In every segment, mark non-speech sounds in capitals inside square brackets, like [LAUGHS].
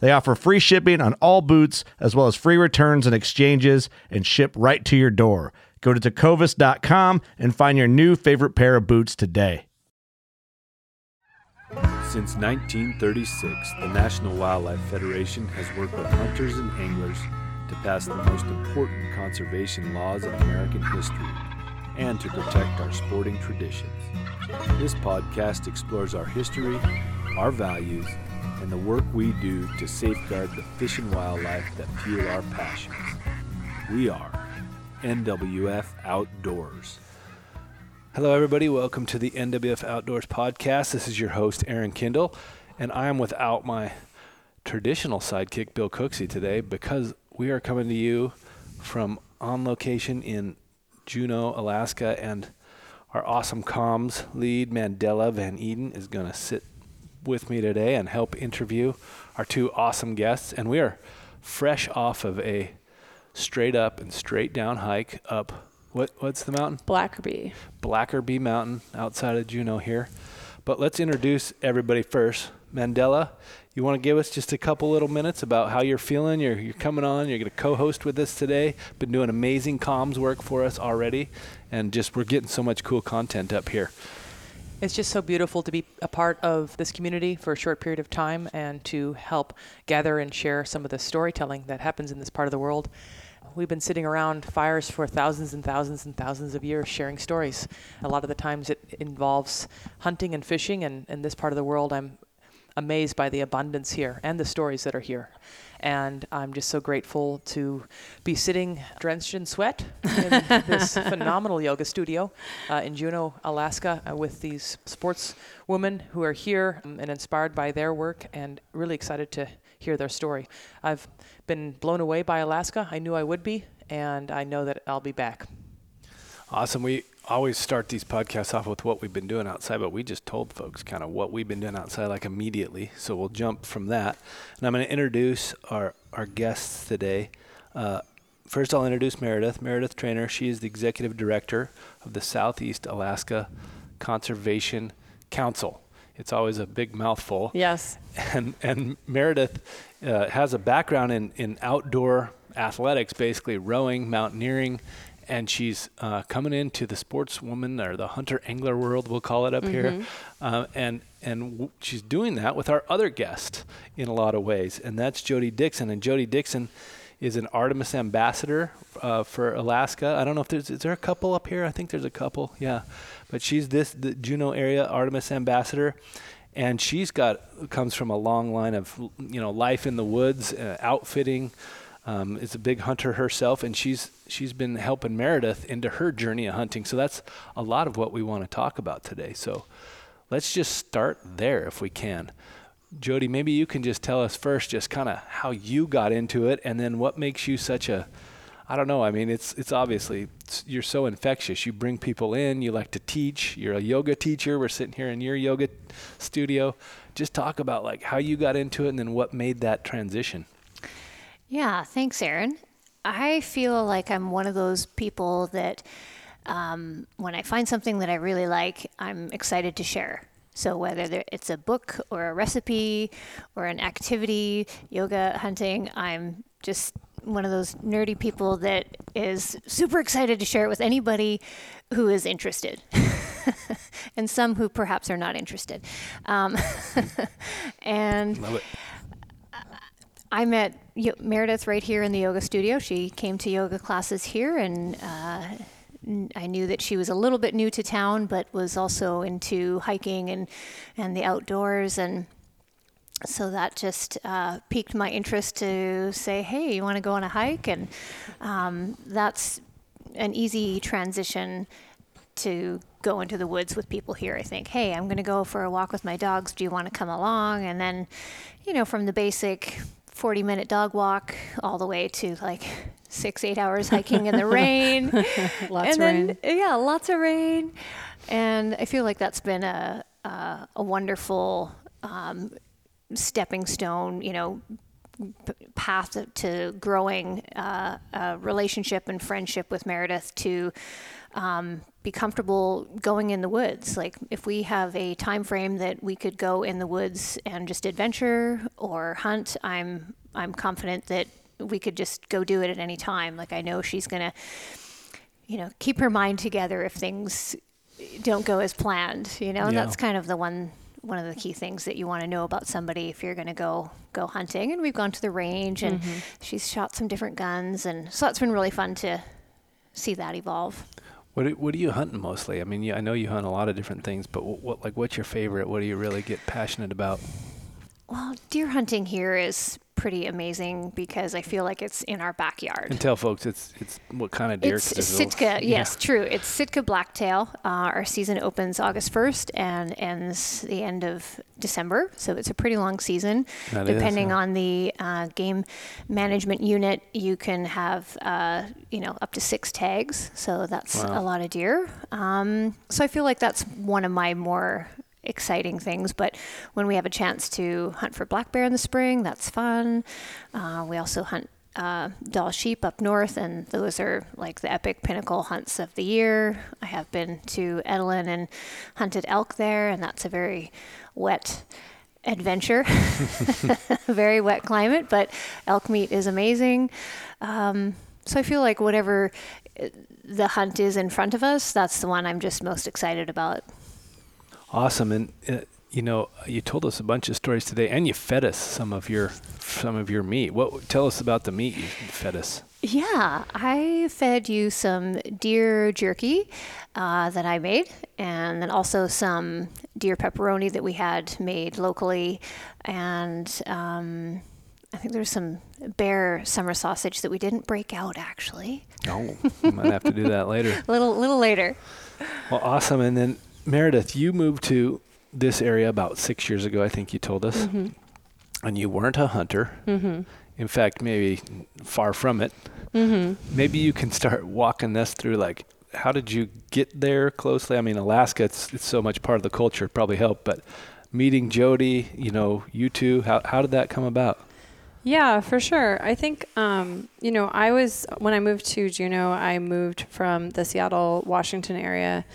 They offer free shipping on all boots, as well as free returns and exchanges, and ship right to your door. Go to tecovas.com and find your new favorite pair of boots today. Since 1936, the National Wildlife Federation has worked with hunters and anglers to pass the most important conservation laws in American history and to protect our sporting traditions. This podcast explores our history, our values, and the work we do to safeguard the fish and wildlife that fuel our passions. We are NWF Outdoors. Hello, everybody. Welcome to the NWF Outdoors podcast. This is your host, Aaron Kindle, and I am without my traditional sidekick, Bill Cooksey, today because we are coming to you from on location in Juneau, Alaska, and our awesome comms lead, Mandela Van Eden, is going to sit with me today and help interview our two awesome guests. And we are fresh off of a straight up and straight down hike up. What what's the mountain? Blackerby. Blackerby Mountain outside of Juneau here. But let's introduce everybody first. Mandela, you want to give us just a couple little minutes about how you're feeling? You're, you're coming on, you're going to co host with us today. Been doing amazing comms work for us already, and just we're getting so much cool content up here. It's just so beautiful to be a part of this community for a short period of time and to help gather and share some of the storytelling that happens in this part of the world. We've been sitting around fires for thousands and thousands and thousands of years sharing stories. A lot of the times it involves hunting and fishing, and in this part of the world, I'm amazed by the abundance here and the stories that are here. And I'm just so grateful to be sitting drenched in sweat [LAUGHS] in this phenomenal yoga studio uh, in Juneau, Alaska, uh, with these sports women who are here um, and inspired by their work and really excited to hear their story. I've been blown away by Alaska. I knew I would be, and I know that I'll be back. Awesome. We always start these podcasts off with what we've been doing outside, but we just told folks kind of what we've been doing outside like immediately. So we'll jump from that. And I'm going to introduce our, our guests today. Uh, first, I'll introduce Meredith. Meredith Trainor, she is the executive director of the Southeast Alaska Conservation Council. It's always a big mouthful. Yes. And, and Meredith uh, has a background in, in outdoor athletics, basically rowing, mountaineering, and she's uh, coming into the sportswoman or the hunter angler world, we'll call it up mm-hmm. here, uh, and and w- she's doing that with our other guest in a lot of ways, and that's Jodee Dixon. And Jodee Dixon is an Artemis ambassador uh, for Alaska. I don't know if there's is there a couple up here. I think there's a couple. Yeah, but she's this the Juneau area Artemis ambassador. And she's got comes from a long line of you know life in the woods, uh, outfitting, um, is a big hunter herself, and she's she's been helping Meredith into her journey of hunting. So that's a lot of what we want to talk about today. So let's just start there if we can. Jodee, maybe you can just tell us first, just kind of how you got into it, and then what makes you such a I don't know. I mean, it's it's obviously it's, you're so infectious. You bring people in. You like to teach. You're a yoga teacher. We're sitting here in your yoga studio. Just talk about like how you got into it, and then what made that transition. Yeah, thanks, Aaron. I feel like I'm one of those people that um, when I find something that I really like, I'm excited to share. So whether it's a book or a recipe or an activity, yoga, hunting, I'm just one of those nerdy people that is super excited to share it with anybody who is interested, [LAUGHS] and some who perhaps are not interested. Um, [LAUGHS] and I met Meredith right here in the yoga studio. She came to yoga classes here, and uh, I knew that she was a little bit new to town, but was also into hiking and and the outdoors and so that just uh, piqued my interest to say, hey, you want to go on a hike? And um, that's an easy transition to go into the woods with people here. I think, hey, I'm going to go for a walk with my dogs. Do you want to come along? And then, you know, from the basic 40 minute dog walk all the way to like [LAUGHS] six, eight hours hiking in the [LAUGHS] rain. [LAUGHS] lots and of then, rain. Yeah, lots of rain. And I feel like that's been a, a, a wonderful um, stepping stone, you know, path to growing uh, a relationship and friendship with Meredith to um, be comfortable going in the woods. Like if we have a time frame that we could go in the woods and just adventure or hunt, I'm I'm confident that we could just go do it at any time. Like I know she's gonna, you know, keep her mind together if things don't go as planned. You know, and Yeah. that's kind of the one one of the key things that you want to know about somebody if you're going to go go hunting. And we've gone to the range, and mm-hmm. she's shot some different guns, and so that's been really fun to see that evolve. What do, what are you hunting mostly? I mean, you, I know you hunt a lot of different things, but what, what like what's your favorite? What do you really get passionate about? Well, deer hunting here is pretty amazing because I feel like it's in our backyard. And tell folks it's it's what kind of deer? It's 'cause there's a Sitka, [LAUGHS] yes, true. It's Sitka blacktail. Uh, our season opens August 1st and ends the end of December, so it's a pretty long season. That is, Depending yeah. on the uh, game management unit, you can have uh, you know up to six tags, so that's Wow. a lot of deer. Um, so I feel like that's one of my more exciting things but when we have a chance to hunt for black bear in the spring that's fun uh, we also hunt uh, Dall sheep up north, and those are like the epic pinnacle hunts of the year. I have been to Etolin and hunted elk there, and that's a very wet adventure. [LAUGHS] very wet climate, but elk meat is amazing. Um, so I feel like whatever uh, the hunt is in front of us, that's the one I'm just most excited about. Awesome, and uh, you know you told us a bunch of stories today, and you fed us some of your some of your meat. What tell us about the meat you fed us? Yeah, I fed you some deer jerky uh, that I made, and then also some deer pepperoni that we had made locally, and um, I think there's some bear summer sausage that we didn't break out actually. Oh, might have to do that later. A [LAUGHS] little, little later. Well, awesome. And then Meredith, you moved to this area about six years ago. I think you told us, Mm-hmm. and you weren't a hunter. Mm-hmm. In fact, maybe far from it. Mm-hmm. Maybe you can start walking us through like how did you get there closely? I mean, Alaska, it's it's so much part of the culture. It probably helped, but meeting Jodee, you know, you two, how how did that come about? Yeah, for sure. I think, um, you know, I was, when I moved to Juneau, I moved from the Seattle, Washington area,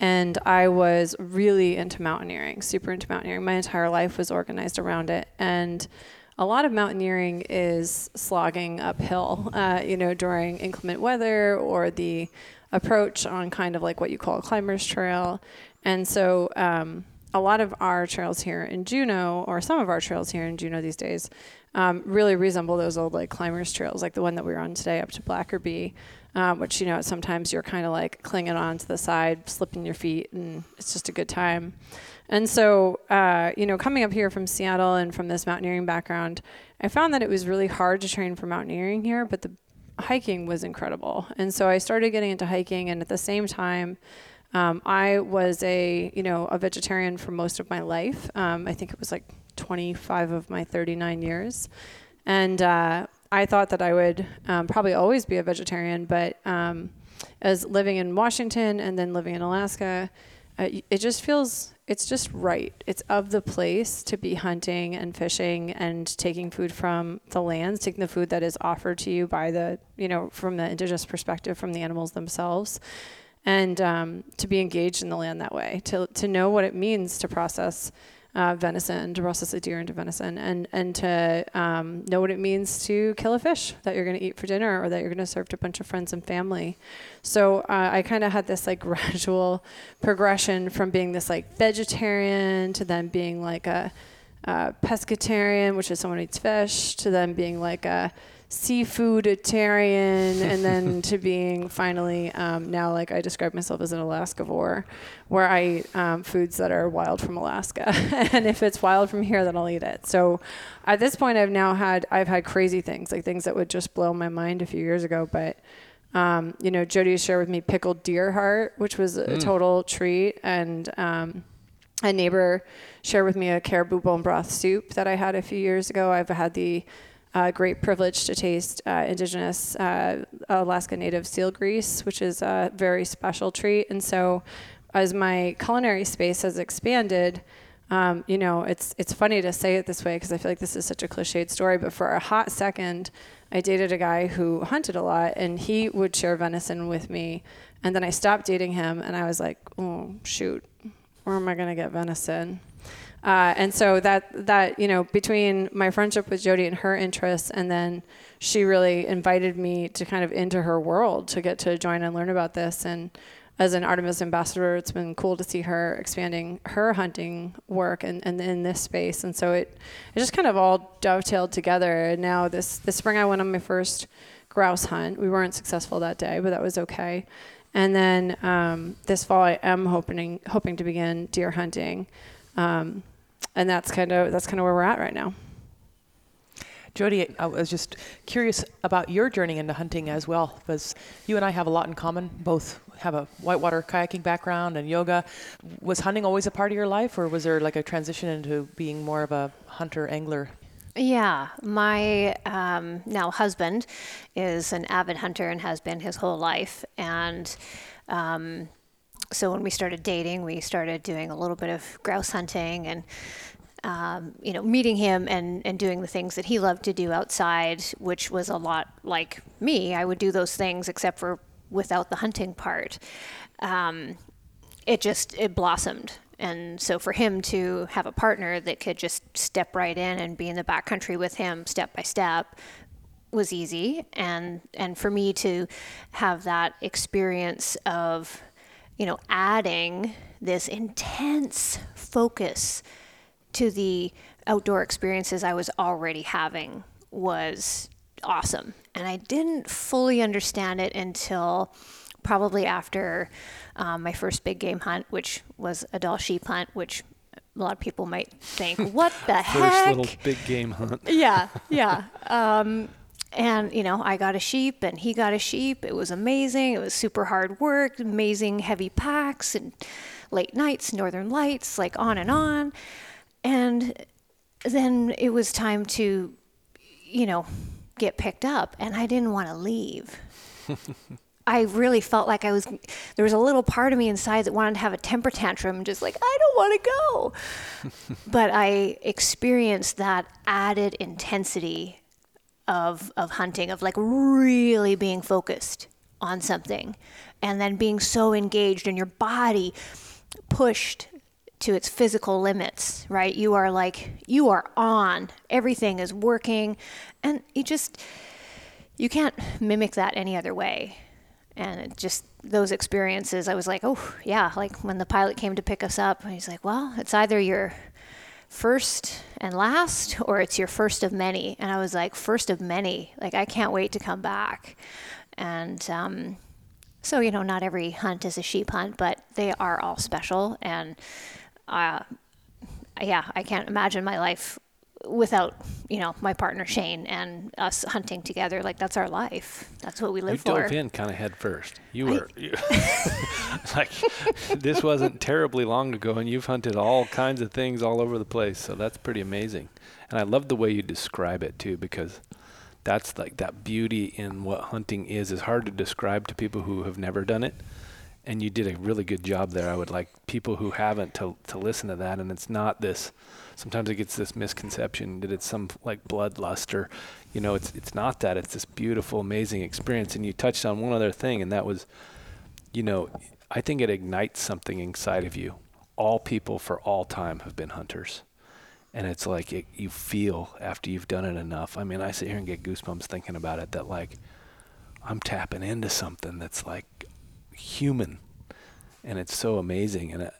and I was really into mountaineering, super into mountaineering. My entire life was organized around it. And a lot of mountaineering is slogging uphill, [LAUGHS] uh, you know, during inclement weather or the approach on kind of like what you call a climber's trail. And so, um, a lot of our trails here in Juneau, or some of our trails here in Juneau these days, um, really resemble those old like climbers trails, like the one that we were on today up to Blackerby, um, which you know sometimes you're kind of like clinging on to the side, slipping your feet, and it's just a good time. And so, uh, you know, coming up here from Seattle and from this mountaineering background, I found that it was really hard to train for mountaineering here, but the hiking was incredible. And so I started getting into hiking, and at the same time, um, I was a you know a vegetarian for most of my life. Um, I think it was like 25 of my 39 years, and uh, I thought that I would um, probably always be a vegetarian. But um, as living in Washington and then living in Alaska, uh, it just feels it's just right. It's of the place to be hunting and fishing and taking food from the lands, taking the food that is offered to you by the, you know, from the indigenous perspective, from the animals themselves, and um, to be engaged in the land that way, to to know what it means to process uh, venison, to process a deer into venison, and and to um, know what it means to kill a fish that you're going to eat for dinner or that you're going to serve to a bunch of friends and family. So uh, I kind of had this like [LAUGHS] gradual progression from being this like vegetarian to then being like a, pescatarian, which is someone who eats fish, to then being like a seafooditarian and then [LAUGHS] to being finally um, now like I describe myself as an Alaskavore where I eat um, foods that are wild from Alaska. [LAUGHS] And if it's wild from here then I'll eat it. So at this point I've now had I've had crazy things like things that would just blow my mind a few years ago but um, you know Jodee shared with me pickled deer heart which was a mm. total treat. And um, a neighbor shared with me a caribou bone broth soup that I had a few years ago. I've had the uh, great privilege to taste uh, indigenous uh, Alaska Native seal grease, which is a very special treat. And so, as my culinary space has expanded, um, you know, it's it's funny to say it this way because I feel like this is such a cliched story. But for a hot second, I dated a guy who hunted a lot, and he would share venison with me. And then I stopped dating him, and I was like, oh shoot, where am I gonna get venison? Uh, and so that that you know between my friendship with Jodee and her interests, and then she really invited me to kind of into her world to get to join and learn about this. And as an Artemis ambassador, it's been cool to see her expanding her hunting work and, and in this space. And so it it just kind of all dovetailed together. And now this this spring I went on my first grouse hunt. We weren't successful that day, but that was okay. And then um, this fall I am hoping hoping to begin deer hunting. Um, and that's kind of that's kind of where we're at right now. Jodee, I was just curious about your journey into hunting as well, because you and I have a lot in common. Both have a whitewater kayaking background and yoga. Was hunting always a part of your life, or was there like a transition into being more of a hunter angler? Yeah, my um, now husband is an avid hunter and has been his whole life, and um, so when we started dating, we started doing a little bit of grouse hunting and um, you know, meeting him and, and doing the things that he loved to do outside, which was a lot like me. I would do those things except for without the hunting part. Um, it just it blossomed, and so for him to have a partner that could just step right in and be in the backcountry with him step by step was easy, and and for me to have that experience of you know, adding this intense focus to the outdoor experiences I was already having was awesome. And I didn't fully understand it until probably after um, my first big game hunt, which was a Dall sheep hunt, which a lot of people might think, [LAUGHS] what the heck? First little big game hunt. yeah, yeah. Um, and, you know, I got a sheep and he got a sheep. It was amazing. It was super hard work, amazing heavy packs and late nights, northern lights, like on and on. And then it was time to, you know, get picked up and I didn't want to leave. [LAUGHS] I really felt like I was, there was a little part of me inside that wanted to have a temper tantrum, just like, I don't want to go. [LAUGHS] but I experienced that added intensity of of hunting of like really being focused on something and then being so engaged in your body pushed to its physical limits, right? You are like you are on. Everything is working and you just you can't mimic that any other way. And just those experiences, I was like, oh yeah, like when the pilot came to pick us up, he's like, well, it's either you're first and last [LAUGHS] or it's your first of many. And i was like first of many. Like i can't wait to come back. And um, so you know not every hunt is a sheep hunt but they are all special. And uh, yeah i can't imagine my life without you know my partner Shane and us hunting together. Like that's our life. That's what we live you for. You dove in kind of head first. You were you, [LAUGHS] like this wasn't terribly long ago, and you've hunted all kinds of things all over the place. So that's pretty amazing. And I love the way you describe it too, because that's like that beauty in what hunting is is hard to describe to people who have never done it. and you did a really good job there. I would like people who haven't to to listen to that, and it's not this. Sometimes it gets this misconception that it's some like bloodlust or, you know, it's it's not that. It's this beautiful, amazing experience. And you touched on one other thing, and that was, you know, I think it ignites something inside of you. All people for all time have been hunters and it's like it, you feel after you've done it enough. I mean, I sit here and get goosebumps thinking about it. That like I'm tapping into something that's like human, and it's so amazing. And it,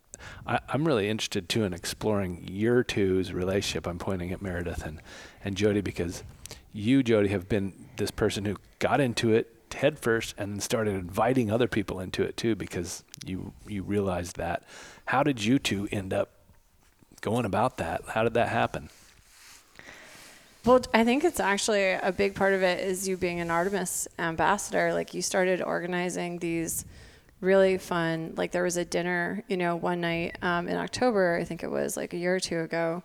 I, I'm really interested too in exploring your two's relationship. I'm pointing at Meredith and and Jodee because you, Jodee, have been this person who got into it head first and started inviting other people into it too because you you realized that. How did you two end up going about that? How did that happen? Well, I think it's actually a big part of it is you being an Artemis ambassador. Like you started organizing these really fun. Like there was a dinner, you know, one night um, in October. I think it was like a year or two ago,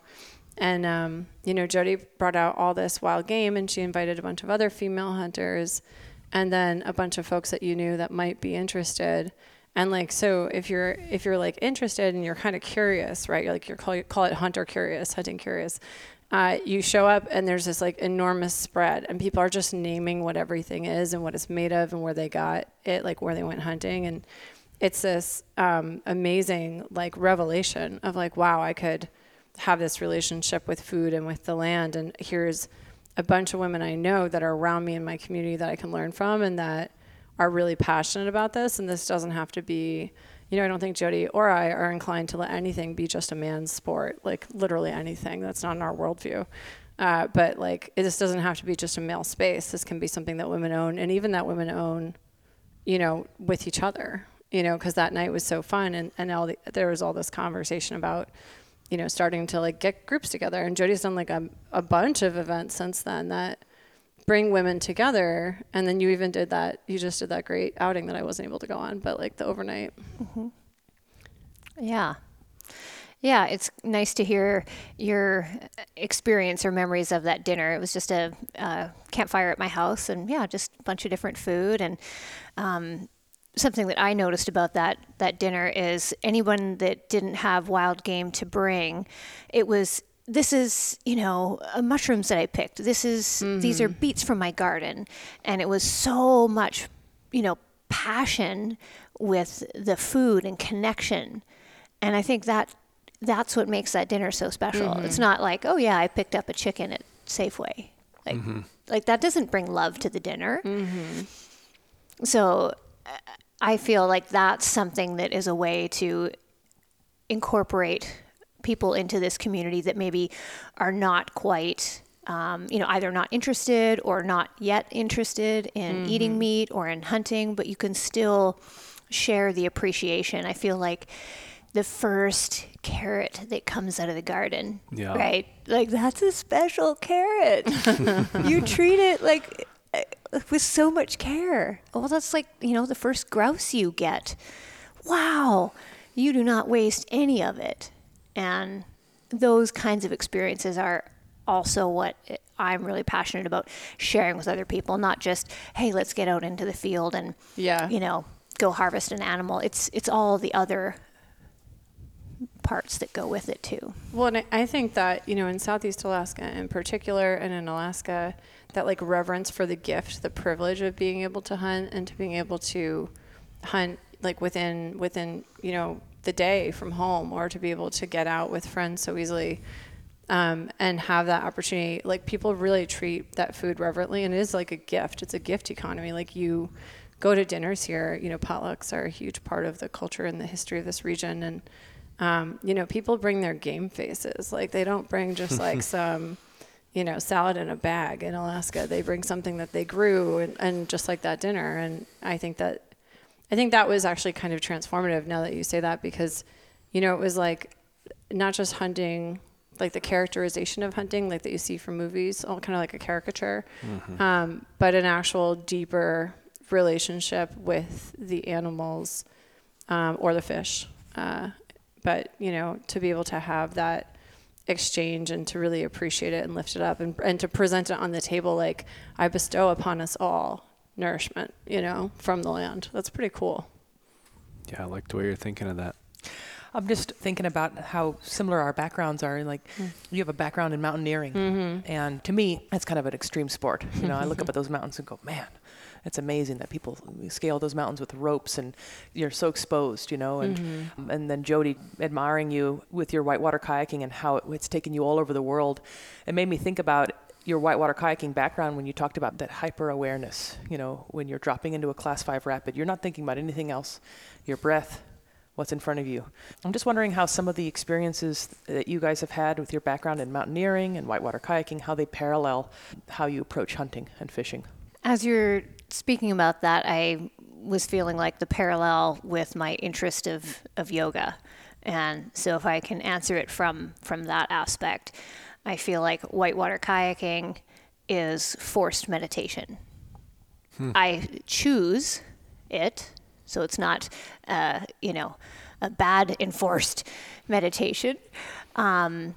and um, you know, Jodee brought out all this wild game, and she invited a bunch of other female hunters, and then a bunch of folks that you knew that might be interested. And like so, if you're if you're like interested and you're kind of curious, right? You're like you're call, call it hunter curious, hunting curious. Uh, you show up and there's this like enormous spread, and people are just naming what everything is and what it's made of and where they got it, like where they went hunting, and it's this um, amazing like revelation of like, wow, I could have this relationship with food and with the land, and here's a bunch of women I know that are around me in my community that I can learn from, and that are really passionate about this, and this doesn't have to be, you know, I don't think Jodee or I are inclined to let anything be just a man's sport, like literally anything. That's not in our worldview. Uh, but like, this doesn't have to be just a male space. This can be something that women own, and even that women own, you know, with each other. You know, because that night was so fun, and and all the, there was all this conversation about, you know, starting to like get groups together. And Jodee's done like a a bunch of events since then that bring women together and then you even did that you just did that great outing that i wasn't able to go on but like the overnight. Mm-hmm. yeah. Yeah it's nice to hear your experience or memories of that dinner. It was just a campfire at my house and yeah just a bunch of different food and um, something that I noticed about that that dinner is anyone that didn't have wild game to bring, it was this is you know mushrooms that i picked this is mm-hmm. these are mm-hmm. beets from my garden and it was so much you know passion with the food and connection and i think that that's what makes that dinner so special mm-hmm. it's not like oh yeah i picked up a chicken at safeway like mm-hmm. like that doesn't bring love to the dinner mm-hmm. so i feel like that's something that is a way to incorporate people into this community that maybe are not quite um, you know, either not interested or not yet interested in mm-hmm. eating meat or in hunting, but you can still share the appreciation. I feel like the first carrot that comes out of the garden, yeah. right? Like that's a special carrot. [LAUGHS] you treat it like uh, with so much care. Well, that's like, you know, the first grouse you get. Wow. You do not waste any of it. And those kinds of experiences are also what I'm really passionate about sharing with other people, not just, hey, let's get out into the field and, yeah. you know, go harvest an animal. It's, it's all the other parts that go with it too. Well, and I think that, you know, in Southeast Alaska in particular and in Alaska, that like reverence for the gift, the privilege of being able to hunt and to being able to hunt like within, within, you know, the day from home or to be able to get out with friends so easily um, and have that opportunity. Like people really treat that food reverently, and it is like a gift. It's a gift economy. Like you go to dinners here. You know, potlucks are a huge part of the culture and the history of this region, and um, you know, people bring their game faces. Like they don't bring just like [LAUGHS] some. You know, salad in a bag in Alaska. They bring something that they grew, and, and just like that dinner. And I think that I think that was actually kind of transformative now that you say that because, you know, it was like not just hunting, like the characterization of hunting, like that you see from movies, all kind of like a caricature, mm-hmm. um, but an actual deeper relationship with the animals um, or the fish. Uh, but, you know, to be able to have that exchange and to really appreciate it and lift it up and, and to present it on the table like I bestow upon us all nourishment, you know, from the land. That's pretty cool. Yeah, I like the way you're thinking of that. I'm just thinking about how similar our backgrounds are. Like, hmm. you have a background in mountaineering, mm-hmm. and to me, that's kind of an extreme sport. You know, I look up [LAUGHS] at those mountains and go, man, it's amazing that people scale those mountains with ropes, and you're so exposed. You know, and mm-hmm. um, and then Jodee admiring you with your whitewater kayaking and how it, it's taken you all over the world. It made me think about your whitewater kayaking background when you talked about that hyper awareness. You know, when you're dropping into a class five rapid, you're not thinking about anything else. Your breath, what's in front of you. I'm just wondering how some of the experiences that you guys have had with your background in mountaineering and whitewater kayaking, how they parallel how you approach hunting and fishing. As you're speaking about that, I was feeling like the parallel with my interest of, of yoga. And so if I can answer it from from that aspect, I feel like whitewater kayaking is forced meditation. I choose it, so it's not, uh, you know, a bad enforced [LAUGHS] meditation. Um,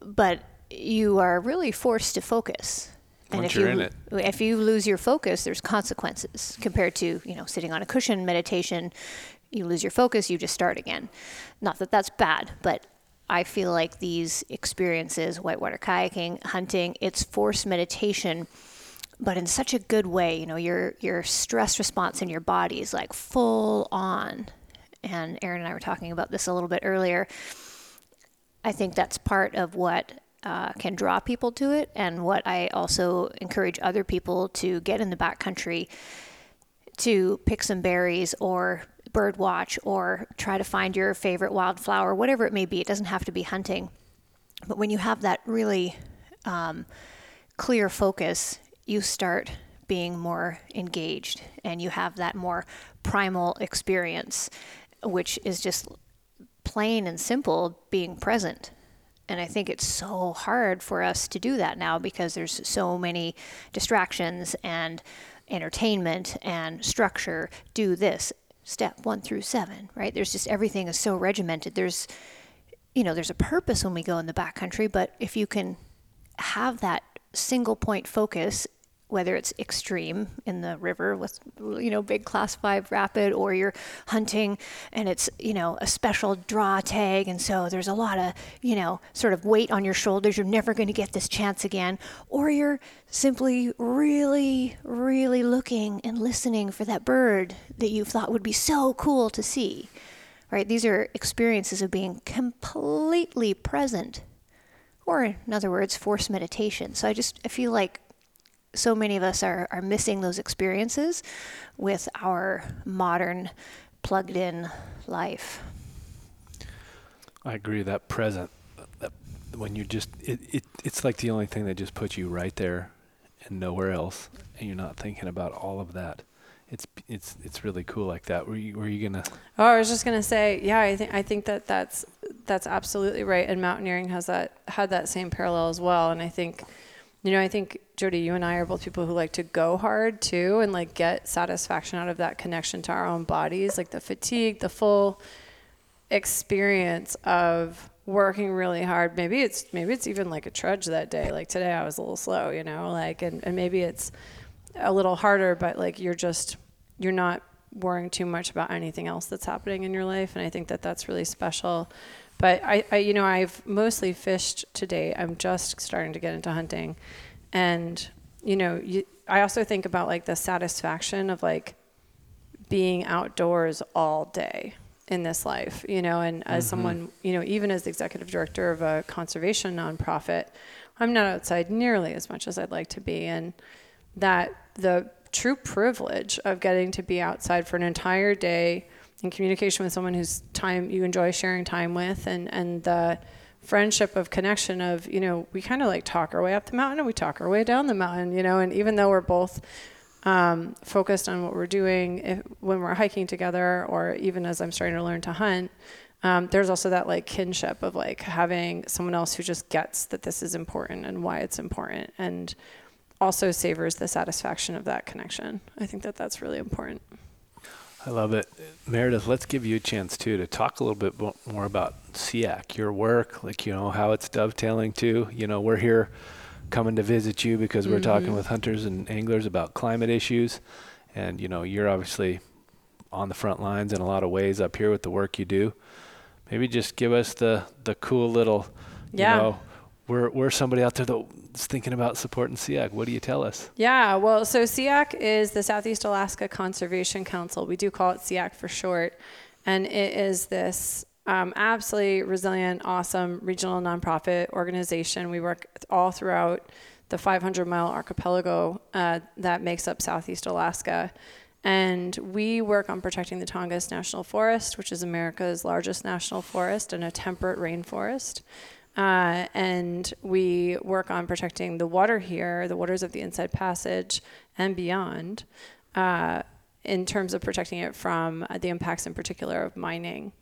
but you are really forced to focus. Once if you're you in it. if you lose your focus, there's consequences compared to you know sitting on a cushion meditation. You lose your focus, you just start again. Not that that's bad, but I feel like these experiences, whitewater kayaking, hunting, it's forced meditation, but in such a good way. You know, your your stress response in your body is like full on. And Aaron and I were talking about this a little bit earlier. I think that's part of what uh, can draw people to it, and what I also encourage other people to get in the backcountry to pick some berries or bird watch or try to find your favorite wildflower, whatever it may be. It doesn't have to be hunting. But when you have that really um, clear focus, you start being more engaged and you have that more primal experience, which is just plain and simple being present. And I think it's so hard for us to do that now because there's so many distractions and entertainment and structure. Do this, step one through seven, right? There's just everything is so regimented. There's, you know, there's a purpose when we go in the backcountry, but if you can have that single point focus whether it's extreme in the river with you know big class 5 rapid or you're hunting and it's you know a special draw tag and so there's a lot of you know sort of weight on your shoulders. You're never going to get this chance again. Or you're simply really really looking and listening for that bird that you thought would be so cool to see right? These are experiences of being completely present or in other words forced meditation. So i just i feel like so many of us are, are missing those experiences with our modern plugged in life. I agree. That present, that when you just, it, it, it's like the only thing that just puts you right there and nowhere else, and you're not thinking about all of that. It's it's it's really cool like that. Were you were you gonna? Oh, I was just gonna say, yeah, I think I think that that's that's absolutely right, and mountaineering has that had that same parallel as well. And I think, you know, I think Jodee, you and I are both people who like to go hard too, and like get satisfaction out of that connection to our own bodies, like the fatigue, the full experience of working really hard. Maybe it's maybe it's even like a trudge that day. Like today, I was a little slow, you know, like and and maybe it's a little harder, but like you're just you're not worrying too much about anything else that's happening in your life, and I think that that's really special. But I, I you know, I've mostly fished today. I'm just starting to get into hunting, and you know, you, I also think about like the satisfaction of like being outdoors all day in this life, you know, and as mm-hmm. someone, you know, even as the executive director of a conservation nonprofit, I'm not outside nearly as much as I'd like to be. And that the true privilege of getting to be outside for an entire day in communication with someone whose time you enjoy sharing time with and, and the friendship of connection of, you know, we kind of like talk our way up the mountain and we talk our way down the mountain, you know, and even though we're both um, focused on what we're doing if, when we're hiking together, or even as I'm starting to learn to hunt, um, there's also that like kinship of like having someone else who just gets that this is important and why it's important, and also savors the satisfaction of that connection. I think that that's really important. I love it, Meredith. Let's give you a chance too to talk a little bit more about SEACC, your work, like you know how it's dovetailing too. You know, we're here coming to visit you because we're mm-hmm. talking with hunters and anglers about climate issues, and you know you're obviously on the front lines in a lot of ways up here with the work you do. Maybe just give us the the cool little, Yeah. you know, we're we're somebody out there that's thinking about supporting SEACC. What do you tell us? Yeah, well, so SEACC is the Southeast Alaska Conservation Council. We do call it SEACC for short. And it is this um, absolutely resilient, awesome regional nonprofit organization. We work all throughout the 500 mile archipelago uh, that makes up Southeast Alaska. And we work on protecting the Tongass National Forest, which is America's largest national forest and a temperate rainforest. Uh, and we work on protecting the water here, the waters of the Inside Passage, and beyond, uh, in terms of protecting it from uh, the impacts, in particular, of mining.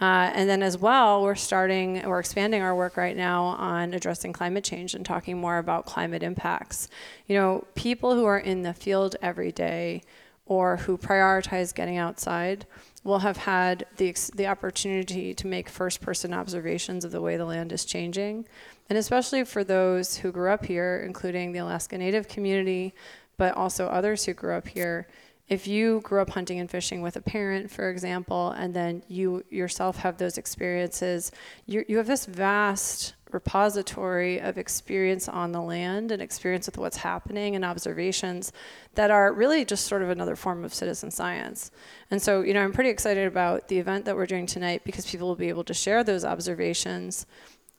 Uh, and then, as well, we're starting, we're expanding our work right now on addressing climate change and talking more about climate impacts. You know, people who are in the field every day or who prioritize getting outside will have had the, the opportunity to make first person observations of the way the land is changing. And especially for those who grew up here, including the Alaska Native community, but also others who grew up here, if you grew up hunting and fishing with a parent, for example, and then you yourself have those experiences, you, you have this vast repository of experience on the land and experience with what's happening and observations that are really just sort of another form of citizen science. And so, you know, I'm pretty excited about the event that we're doing tonight because people will be able to share those observations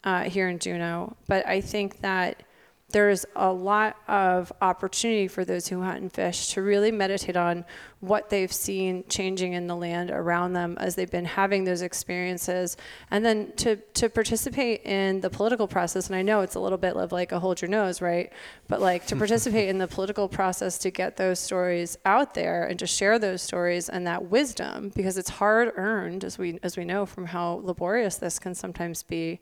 uh, here in Juneau. But I think that there's a lot of opportunity for those who hunt and fish to really meditate on what they've seen changing in the land around them as they've been having those experiences and then to, to participate in the political process. And i know it's a little bit of like a hold your nose right? But like to [LAUGHS] participate in the political process to get those stories out there and to share those stories and that wisdom because it's hard earned as we as we know from how laborious this can sometimes be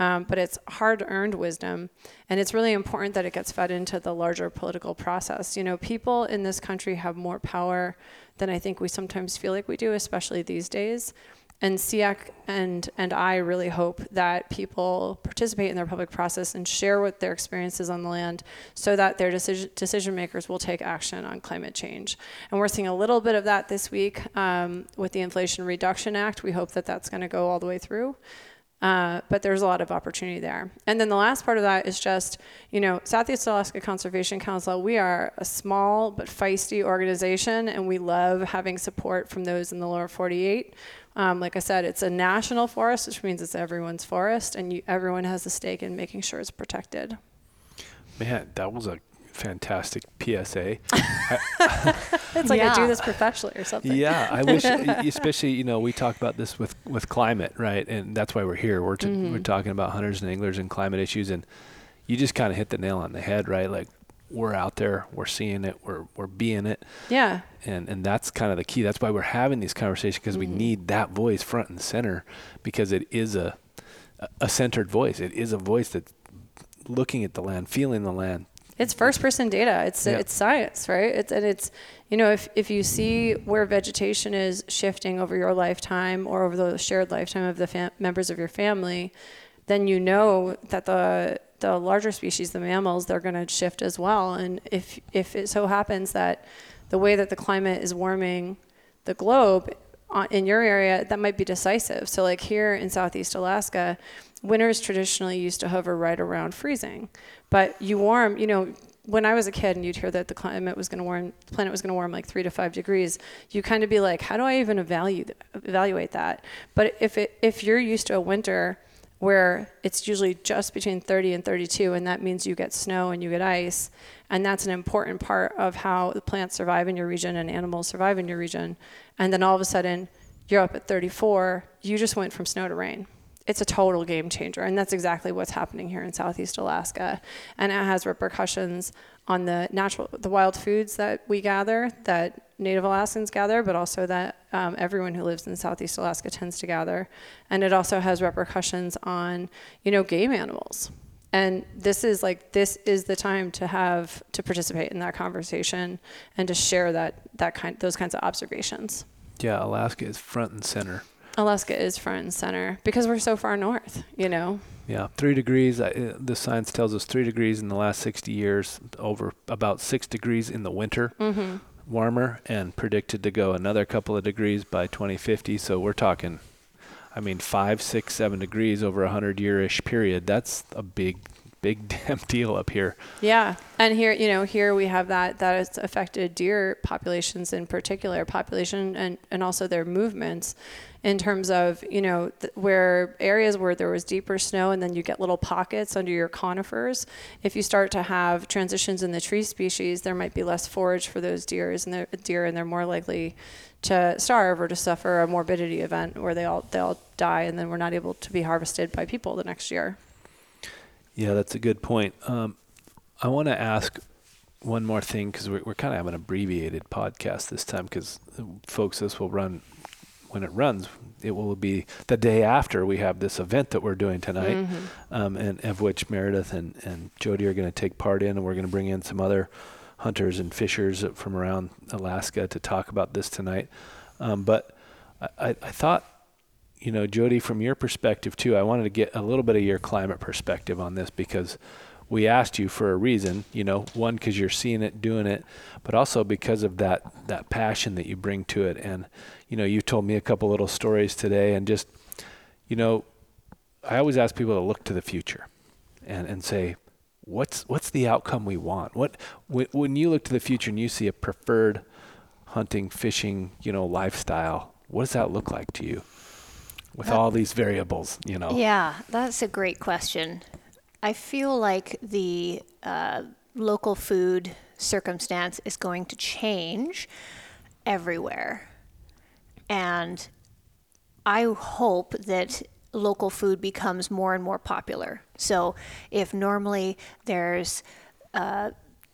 um, but it's hard earned wisdom. And it's really important that it gets fed into the larger political process. You know, people in this country have more power than I think we sometimes feel like we do, especially these days. And SEACC and, and I really hope that people participate in their public process and share what their experiences on the land so that their decision, decision makers will take action on climate change. And we're seeing a little bit of that this week um, with the Inflation Reduction Act. We hope that that's going to go all the way through. Uh, but there's a lot of opportunity there. And then the last part of that is just, you know, Southeast Alaska Conservation Council, we are a small but feisty organization, and we love having support from those in the lower 48. Um, like I said, it's a national forest, which means it's everyone's forest, and you, everyone has a stake in making sure it's protected. Man, that was a fantastic PSA. [LAUGHS] It's like I do this professionally or something. Yeah, I wish, [LAUGHS] especially you know, we talk about this with with climate, right? And that's why we're here. We're t- we're mm-hmm. talking about hunters and anglers and climate issues, and you just kind of hit the nail on the head, right? Like we're out there, we're seeing it, we're we're being it, Yeah. and and that's kind of the key. That's why we're having these conversations because we mm-hmm. need that voice front and center because it is a a centered voice. It is a voice that's looking at the land, feeling the land. It's first person data. It's Yeah. it's science, right? It's and it's you know if if you see where vegetation is shifting over your lifetime or over the shared lifetime of the fam- members of your family, then you know that the the larger species, the mammals, they're going to shift as well. And if if it so happens that the way that the climate is warming the globe uh, in your area, that might be decisive. So, like here in Southeast Alaska, winters traditionally used to hover right around freezing, but you warm, you know. When I was a kid and you'd hear that the climate was going to warm, the planet was going to warm like three to five degrees, you kind of be like, how do I even evaluate that? But if it if you're used to a winter where it's usually just between 30 and 32, and that means you get snow and you get ice. And that's an important part of how the plants survive in your region and animals survive in your region. And then all of a sudden, you're up at 34, you just went from snow to rain. It's a total game changer. And that's exactly what's happening here in Southeast Alaska. And it has repercussions on the natural, the wild foods that we gather, that Native Alaskans gather, but also that um, everyone who lives in Southeast Alaska tends to gather. And it also has repercussions on, you know, game animals. And this is like this is the time to have to participate in that conversation and to share that that kind those kinds of observations. Yeah, Alaska is front and center. Alaska is front and center because we're so far north, you know. Yeah, three degrees. Uh, the science tells us three degrees in the last 60 years, over about six degrees in the winter. Mm-hmm. warmer and predicted to go another couple of degrees by 2050. So we're talking, I mean, five, six, seven degrees over a hundred year ish period. That's a big, big [LAUGHS] damn deal up here. Yeah, and here, you know, here we have that that has affected deer populations in particular, population and and also their movements, in terms of you know th- where areas where there was deeper snow and then you get little pockets under your conifers. If you start to have transitions in the tree species, there might be less forage for those deers and the deer, and they're more likely to starve or to suffer a morbidity event where they all they all die and then we're not able to be harvested by people the next year. Yeah, that's a good point. Um, I want to ask one more thing because we're, we're kind of having an abbreviated podcast this time because, folks, this will run when it runs. It will be the day after we have this event that we're doing tonight, Mm-hmm. um, and of which Meredith and, and Jodee are going to take part in, and we're going to bring in some other hunters and fishers from around Alaska to talk about this tonight. Um, but I, I, I thought you know, Jodee, from your perspective too, I wanted to get a little bit of your climate perspective on this because we asked you for a reason. You know, one because you're seeing it, doing it, but also because of that that passion that you bring to it. And you know, you told me a couple little stories today, and just you know, I always ask people to look to the future and and say, what's what's the outcome we want? What when, when you look to the future and you see a preferred hunting, fishing, you know, lifestyle, what does that look like to you? With all these variables, you know. Yeah, that's a great question. I feel like the uh, local food circumstance is going to change everywhere. And I hope that local food becomes more and more popular. So if normally there's uh,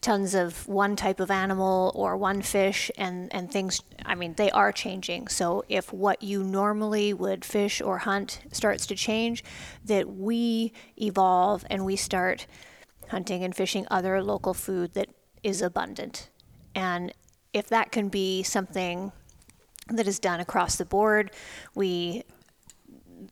tons of one type of animal or one fish and, and things, I mean, they are changing. So if what you normally would fish or hunt starts to change, that we evolve and we start hunting and fishing other local food that is abundant. And if that can be something that is done across the board, we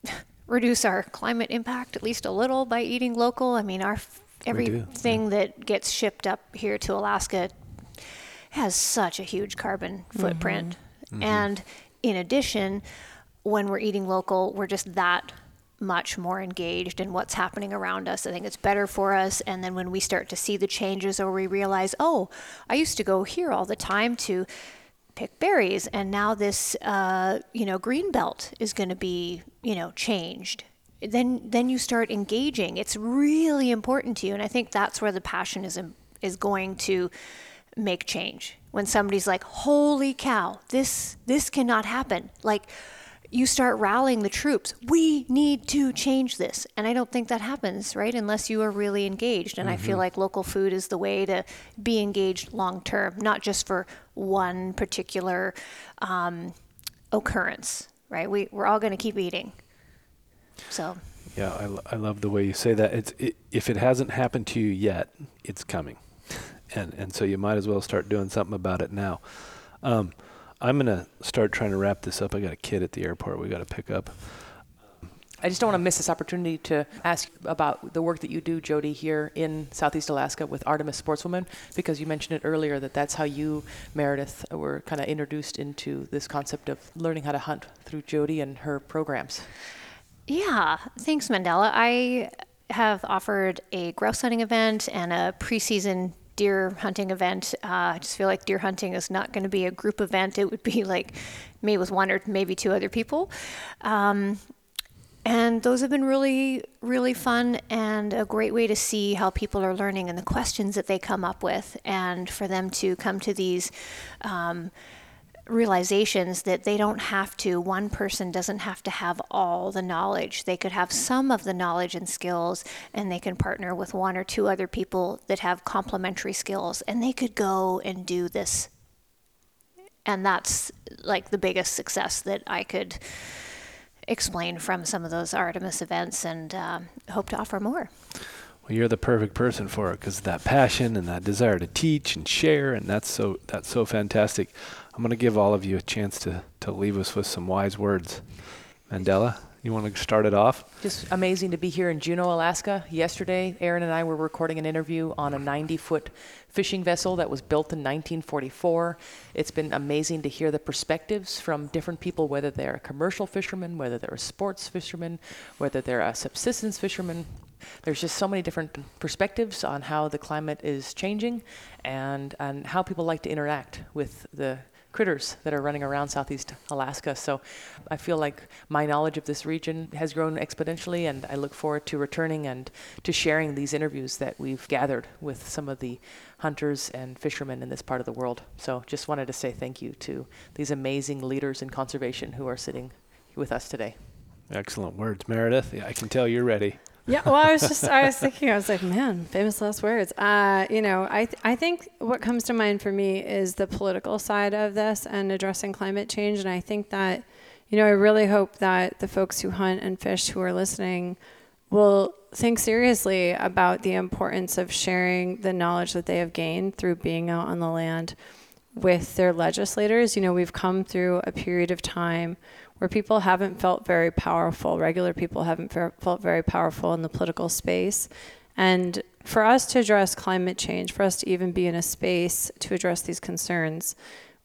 [LAUGHS] reduce our climate impact at least a little by eating local. I mean, our everything that gets shipped up here to Alaska has such a huge carbon footprint. And in addition, when we're eating local, we're just that much more engaged in what's happening around us. I think it's better for us. And then when we start to see the changes or we realize, oh, I used to go here all the time to pick berries and now this uh, you know green belt is going to be you know changed then then you start engaging. It's really important to you and i think that's where the passion is is going to make change. When somebody's like holy cow this this cannot happen like you start rallying the troops. We need to change this and i don't think that happens right unless you are really engaged and i feel like local food is the way to be engaged long term not just for one particular um, occurrence right? We, we're all going to keep eating so Yeah, I, I love the way you say that. It's it, if it hasn't happened to you yet, it's coming, and and so you might as well start doing something about it now. Um, I'm gonna start trying to wrap this up. I got a kid at the airport. We got to pick up. I just don't want to miss this opportunity to ask about the work that you do, Jodee, here in Southeast Alaska with Artemis Sportswomen, because you mentioned it earlier that that's how you, Meredith, were kind of introduced into this concept of learning how to hunt through Jodee and her programs. Yeah, thanks, Mandela. I have offered a grouse hunting event and a preseason deer hunting event. Uh, I just feel like deer hunting is not going to be a group event. It would be like me with one or maybe two other people. Um, and those have been really, really fun and a great way to see how people are learning and the questions that they come up with, and for them to come to these um, realizations that they don't have to, one person doesn't have to have all the knowledge. They could have some of the knowledge and skills, and they can partner with one or two other people that have complementary skills, and they could go and do this. And that's like the biggest success that I could explain from some of those Artemis events and um, hope to offer more. Well, you're the perfect person for it because that passion and that desire to teach and share, and that's so that's so fantastic. I'm gonna give all of you a chance to to leave us with some wise words. Mandela, You want to start it off? Just amazing to be here in Juneau, Alaska. Yesterday, Aaron and I were recording an interview on a 90 foot fishing vessel that was built in 1944. It's been amazing to hear the perspectives from different people, whether they're commercial fishermen, whether they're sports fishermen, whether they're a subsistence fisherman. There's just so many different perspectives on how the climate is changing and, and how people like to interact with the critters that are running around southeast Alaska. So I feel like my knowledge of this region has grown exponentially, and I look forward to returning and to sharing these interviews that we've gathered with some of the hunters and fishermen in this part of the world. So just wanted to say thank you to these amazing leaders in conservation who are sitting with us today. Excellent words, Meredith. Yeah, I can tell you're ready. Yeah, well, I was just, I was thinking, I was like, man, famous last words. Uh, you know, I, th- I think what comes to mind for me is the political side of this and addressing climate change. And I think that, you know, I really hope that the folks who hunt and fish who are listening will think seriously about the importance of sharing the knowledge that they have gained through being out on the land with their legislators. You know, we've come through a period of time where people haven't felt very powerful, regular people haven't felt very powerful in the political space. And for us to address climate change, for us to even be in a space to address these concerns,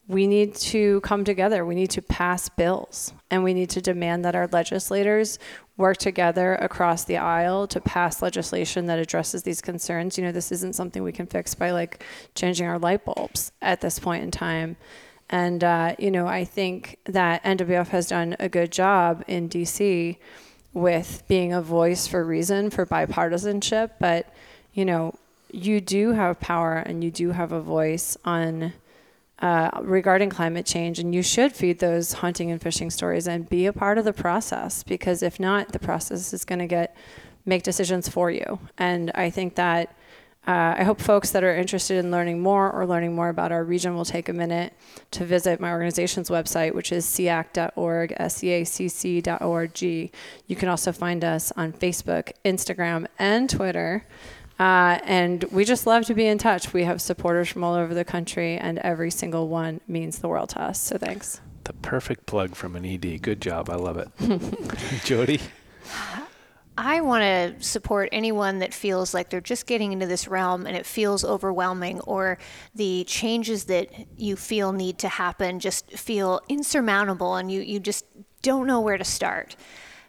we need to come together. We need to pass bills and we need to demand that our legislators work together across the aisle to pass legislation that addresses these concerns. You know, this isn't something we can fix by like changing our light bulbs at this point in time. And, uh, you know, I think that NWF has done a good job in DC with being a voice for reason for bipartisanship. But, you know, you do have power and you do have a voice on uh, regarding climate change, and you should feed those hunting and fishing stories and be a part of the process because if not, the process is going to get make decisions for you. And I think that uh, I hope folks that are interested in learning more or learning more about our region will take a minute to visit my organization's website, which is seacc.org, S-E-A-C-C.org. You can also find us on Facebook, Instagram, and Twitter. Uh, and we just love to be in touch. We have supporters from all over the country, and every single one means the world to us. So thanks. The perfect plug from an ED. Good job. I love it. [LAUGHS] Jodee? I want to support anyone that feels like they're just getting into this realm and it feels overwhelming, or the changes that you feel need to happen just feel insurmountable and you, you just don't know where to start.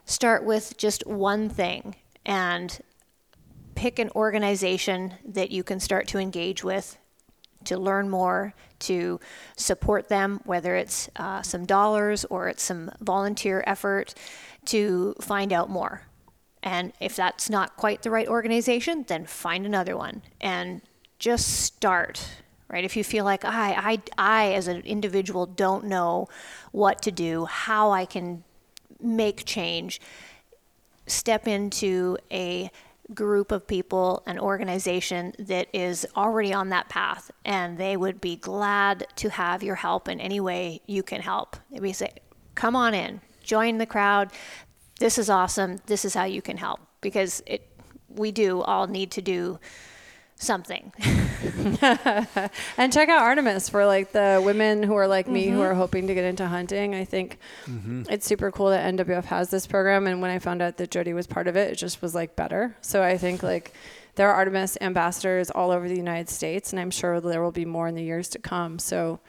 Start with just one thing and pick an organization that you can start to engage with to learn more, to support them, whether it's uh, some dollars or it's some volunteer effort to find out more and if that's not quite the right organization, then find another one and just start. Right? If you feel like I, I, I as an individual don't know what to do, how I can make change, step into a group of people, an organization that is already on that path, and they would be glad to have your help in any way you can help. We say, come on in, join the crowd this is awesome. This is how you can help because it we do all need to do something. [LAUGHS] and check out Artemis for like the women who are like me mm-hmm. who are hoping to get into hunting. I think mm-hmm. it's super cool that NWF has this program. And when I found out that Jodee was part of it, it just was like better. So I think like there are Artemis ambassadors all over the United States, and I'm sure there will be more in the years to come. So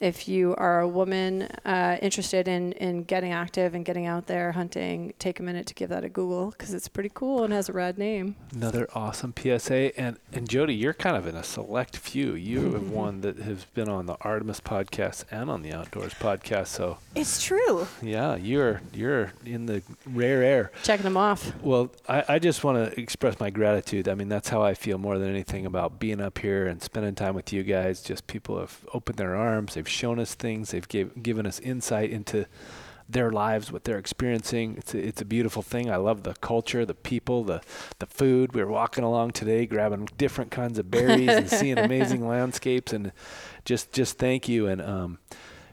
if you are a woman uh, interested in, in getting active and getting out there hunting, take a minute to give that a Google because it's pretty cool and has a rad name. Another awesome PSA. And and Jodee, you're kind of in a select few. You have one that has been on the Artemis podcast and on the Outdoors podcast. So it's true. Yeah, you're you're in the rare air. Checking them off. Well, I, I just want to express my gratitude. I mean, that's how I feel more than anything about being up here and spending time with you guys. Just people have opened their arms. They've shown us things. They've gave, given us insight into their lives, what they're experiencing. It's a, it's a beautiful thing. I love the culture, the people, the the food. We were walking along today, grabbing different kinds of berries and seeing [LAUGHS] amazing landscapes, and just just thank you. And um,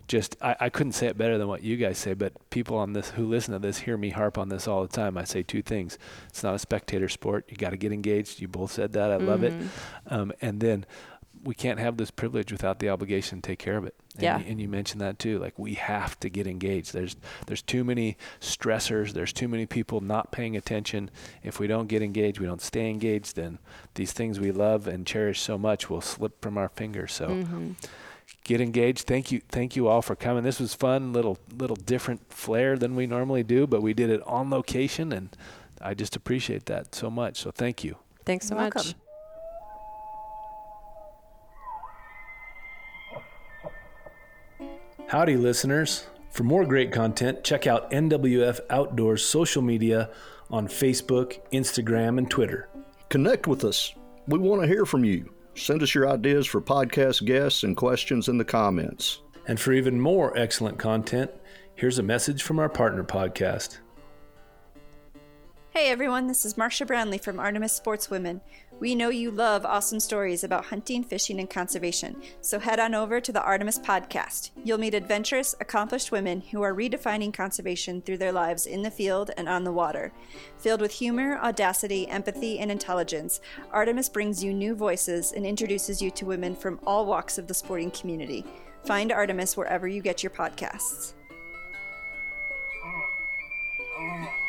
just I, I couldn't say it better than what you guys say. But people on this who listen to this hear me harp on this all the time. I say two things: it's not a spectator sport. You got to get engaged. You both said that. I love mm-hmm. it. Um, and then we can't have this privilege without the obligation to take care of it. And Yeah. You, and you mentioned that too. Like we have to get engaged. There's there's too many stressors. There's too many people not paying attention. If we don't get engaged, we don't stay engaged. Then these things we love and cherish so much will slip from our fingers. So. Mm-hmm. Get engaged. Thank you, thank you all for coming. This was fun, little little different flair than we normally do, but we did it on location, and I just appreciate that so much. So thank you. Thanks so You're much. welcome. Howdy, listeners. For more great content, check out NWF Outdoors social media on Facebook, Instagram, and Twitter. Connect with us. We want to hear from you. Send us your ideas for podcast guests and questions in the comments. And for even more excellent content, here's a message from our partner podcast. Hey everyone, this is Marcia Brownlee from Artemis Sportswomen. We know you love awesome stories about hunting, fishing, and conservation, so head on over to the Artemis Podcast. You'll meet adventurous, accomplished women who are redefining conservation through their lives in the field and on the water. Filled with humor, audacity, empathy, and intelligence, Artemis brings you new voices and introduces you to women from all walks of the sporting community. Find Artemis wherever you get your podcasts. Oh, oh.